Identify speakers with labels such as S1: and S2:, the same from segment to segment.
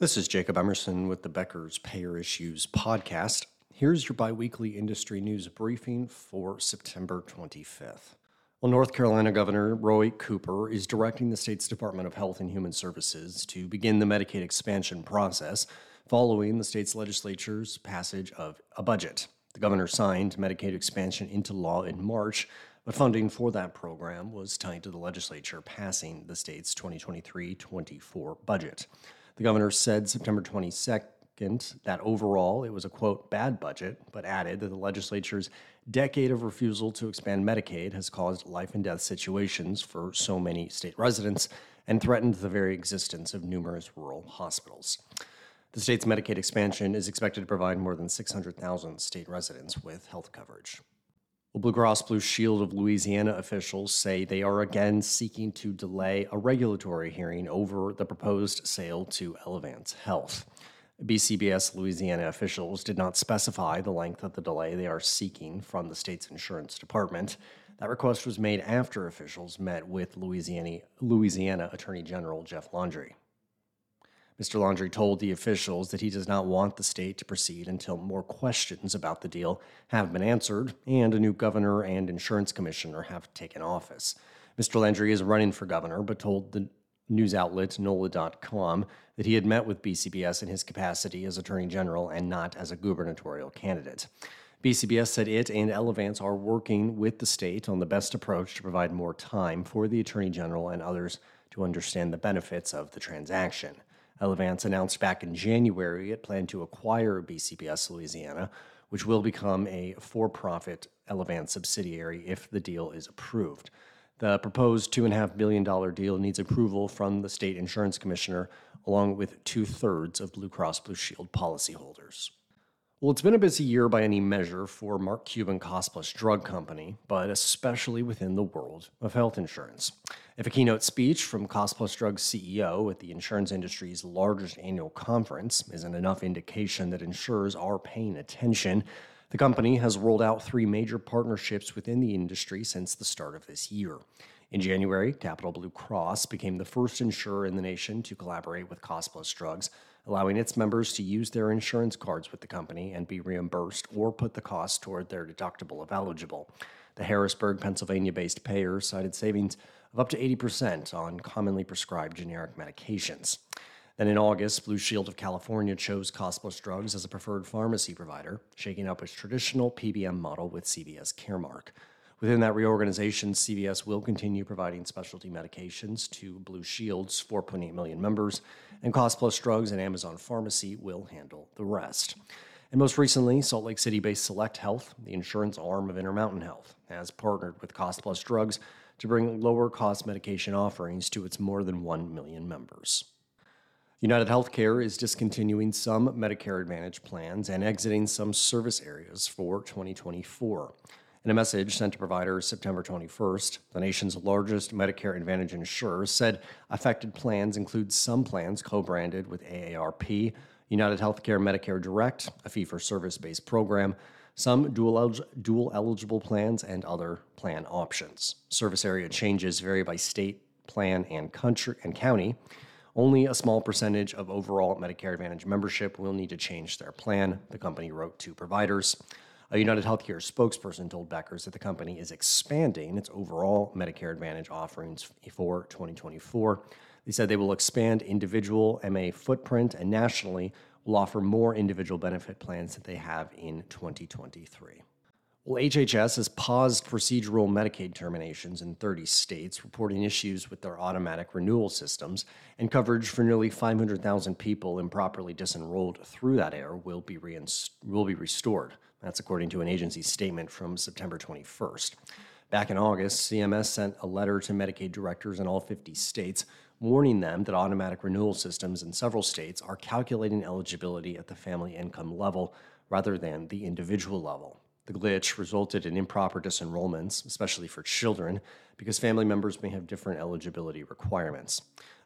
S1: This is Jacob Emerson with the Becker's Payer Issues podcast. Here's your biweekly industry news briefing for September 25th. Well, North Carolina Governor Roy Cooper is directing the state's Department of Health and Human Services to begin the Medicaid expansion process following the state's legislature's passage of a budget. The governor signed Medicaid expansion into law in March, but funding for that program was tied to the legislature passing the state's 2023 24 budget. The governor said September 22nd that overall it was a quote bad budget, but added that the legislature's decade of refusal to expand Medicaid has caused life and death situations for so many state residents and threatened the very existence of numerous rural hospitals. The state's Medicaid expansion is expected to provide more than 600,000 state residents with health coverage. Well, Blue Cross Blue Shield of Louisiana officials say they are again seeking to delay a regulatory hearing over the proposed sale to Elevance Health. BCBS Louisiana officials did not specify the length of the delay they are seeking from the state's insurance department. That request was made after officials met with Louisiana, Louisiana Attorney General Jeff Landry. Mr. Landry told the officials that he does not want the state to proceed until more questions about the deal have been answered and a new governor and insurance commissioner have taken office. Mr. Landry is running for governor, but told the news outlet NOLA.com that he had met with BCBS in his capacity as Attorney General and not as a gubernatorial candidate. BCBS said it and Elevance are working with the state on the best approach to provide more time for the Attorney General and others to understand the benefits of the transaction. Elevance announced back in January it planned to acquire BCBS Louisiana, which will become a for profit Elevance subsidiary if the deal is approved. The proposed $2.5 billion deal needs approval from the state insurance commissioner, along with two thirds of Blue Cross Blue Shield policyholders. Well, it's been a busy year by any measure for Mark Cuban Cost Plus Drug Company, but especially within the world of health insurance. If a keynote speech from Cost Plus Drug's CEO at the insurance industry's largest annual conference isn't enough indication that insurers are paying attention, the company has rolled out three major partnerships within the industry since the start of this year. In January, Capital Blue Cross became the first insurer in the nation to collaborate with Cost Plus Drugs allowing its members to use their insurance cards with the company and be reimbursed or put the cost toward their deductible if eligible. The Harrisburg, Pennsylvania based payer cited savings of up to 80% on commonly prescribed generic medications. Then in August, Blue Shield of California chose Cost Plus Drugs as a preferred pharmacy provider, shaking up its traditional PBM model with CVS Caremark. Within that reorganization, CVS will continue providing specialty medications to Blue Shield's 4.8 million members, and Cost Plus Drugs and Amazon Pharmacy will handle the rest. And most recently, Salt Lake City based Select Health, the insurance arm of Intermountain Health, has partnered with Cost Plus Drugs to bring lower cost medication offerings to its more than 1 million members. United Healthcare is discontinuing some Medicare Advantage plans and exiting some service areas for 2024. In a message sent to providers September 21st, the nation's largest Medicare Advantage insurer said affected plans include some plans co branded with AARP, United Healthcare Medicare Direct, a fee for service based program, some dual, dual eligible plans, and other plan options. Service area changes vary by state, plan, and country and county. Only a small percentage of overall Medicare Advantage membership will need to change their plan, the company wrote to providers. A United Healthcare spokesperson told Beckers that the company is expanding its overall Medicare Advantage offerings for 2024. They said they will expand individual MA footprint and nationally will offer more individual benefit plans that they have in 2023. Well, HHS has paused procedural Medicaid terminations in 30 states, reporting issues with their automatic renewal systems, and coverage for nearly 500,000 people improperly disenrolled through that error will be, will be restored. That's according to an agency statement from September 21st. Back in August, CMS sent a letter to Medicaid directors in all 50 states warning them that automatic renewal systems in several states are calculating eligibility at the family income level rather than the individual level. The glitch resulted in improper disenrollments, especially for children, because family members may have different eligibility requirements.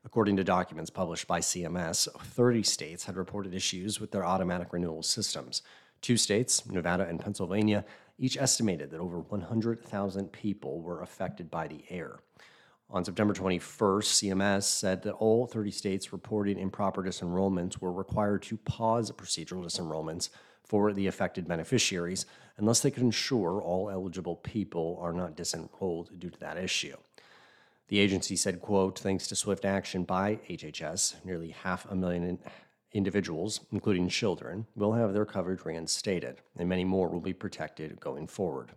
S1: According to documents published by CMS, 30 states had reported issues with their automatic renewal systems. Two states, Nevada and Pennsylvania, each estimated that over 100,000 people were affected by the error. On September 21st, CMS said that all 30 states reporting improper disenrollments were required to pause procedural disenrollments for the affected beneficiaries unless they could ensure all eligible people are not disenrolled due to that issue. The agency said, quote, thanks to swift action by HHS, nearly half a million individuals, including children, will have their coverage reinstated, and many more will be protected going forward.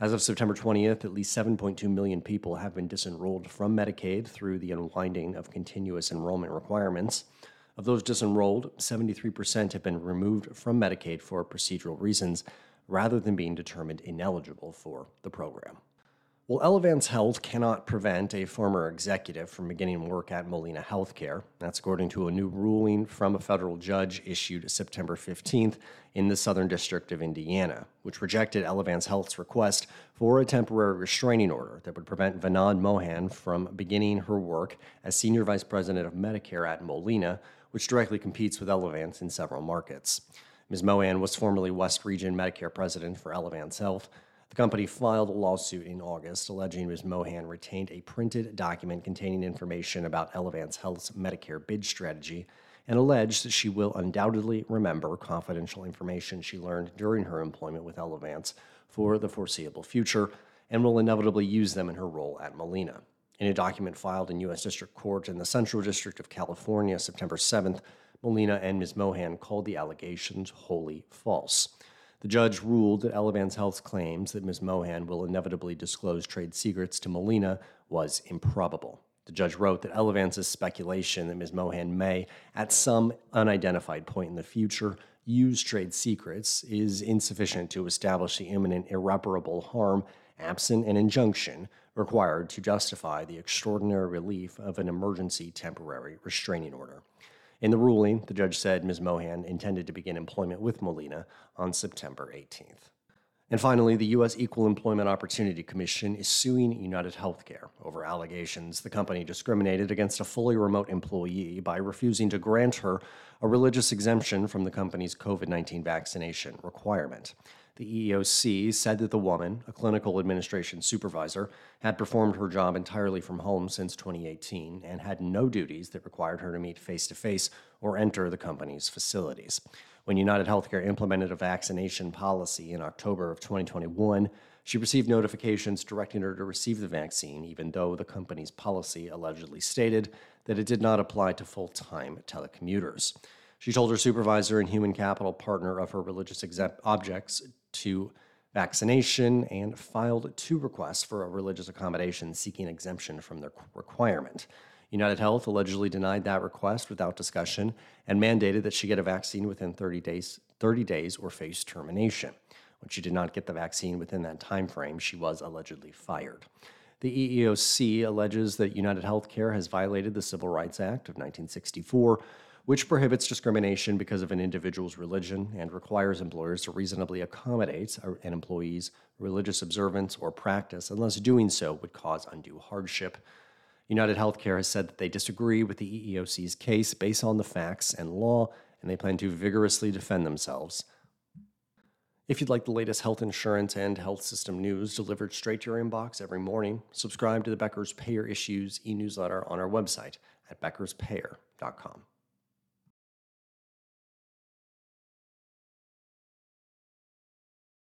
S1: As of September 20th, at least 7.2 million people have been disenrolled from Medicaid through the unwinding of continuous enrollment requirements. Of those disenrolled, 73% have been removed from Medicaid for procedural reasons rather than being determined ineligible for the program. Well, Elevance Health cannot prevent a former executive from beginning work at Molina Healthcare. That's according to a new ruling from a federal judge issued September 15th in the Southern District of Indiana, which rejected Elevance Health's request for a temporary restraining order that would prevent Vinod Mohan from beginning her work as Senior Vice President of Medicare at Molina, which directly competes with Elevance in several markets. Ms. Mohan was formerly West Region Medicare President for Elevance Health. The company filed a lawsuit in August alleging Ms. Mohan retained a printed document containing information about Elevance Health's Medicare bid strategy and alleged that she will undoubtedly remember confidential information she learned during her employment with Elevance for the foreseeable future and will inevitably use them in her role at Molina. In a document filed in U.S. District Court in the Central District of California September 7th, Molina and Ms. Mohan called the allegations wholly false. The judge ruled that Elevance Health's claims that Ms. Mohan will inevitably disclose trade secrets to Molina was improbable. The judge wrote that Elevance's speculation that Ms. Mohan may, at some unidentified point in the future, use trade secrets is insufficient to establish the imminent irreparable harm absent an injunction required to justify the extraordinary relief of an emergency temporary restraining order. In the ruling, the judge said Ms. Mohan intended to begin employment with Molina on September 18th. And finally, the U.S. Equal Employment Opportunity Commission is suing United Healthcare over allegations the company discriminated against a fully remote employee by refusing to grant her a religious exemption from the company's COVID 19 vaccination requirement. The EEOC said that the woman, a clinical administration supervisor, had performed her job entirely from home since 2018 and had no duties that required her to meet face to face or enter the company's facilities. When United Healthcare implemented a vaccination policy in October of 2021, she received notifications directing her to receive the vaccine, even though the company's policy allegedly stated that it did not apply to full time telecommuters. She told her supervisor and human capital partner of her religious exempt objects to vaccination and filed two requests for a religious accommodation seeking exemption from the requirement. United Health allegedly denied that request without discussion and mandated that she get a vaccine within 30 days, 30 days or face termination. When she did not get the vaccine within that time frame, she was allegedly fired. The EEOC alleges that United Healthcare has violated the Civil Rights Act of 1964 which prohibits discrimination because of an individual's religion and requires employers to reasonably accommodate an employee's religious observance or practice unless doing so would cause undue hardship. United Healthcare has said that they disagree with the EEOC's case based on the facts and law, and they plan to vigorously defend themselves. If you'd like the latest health insurance and health system news delivered straight to your inbox every morning, subscribe to the Becker's Payer Issues e newsletter on our website at beckerspayer.com.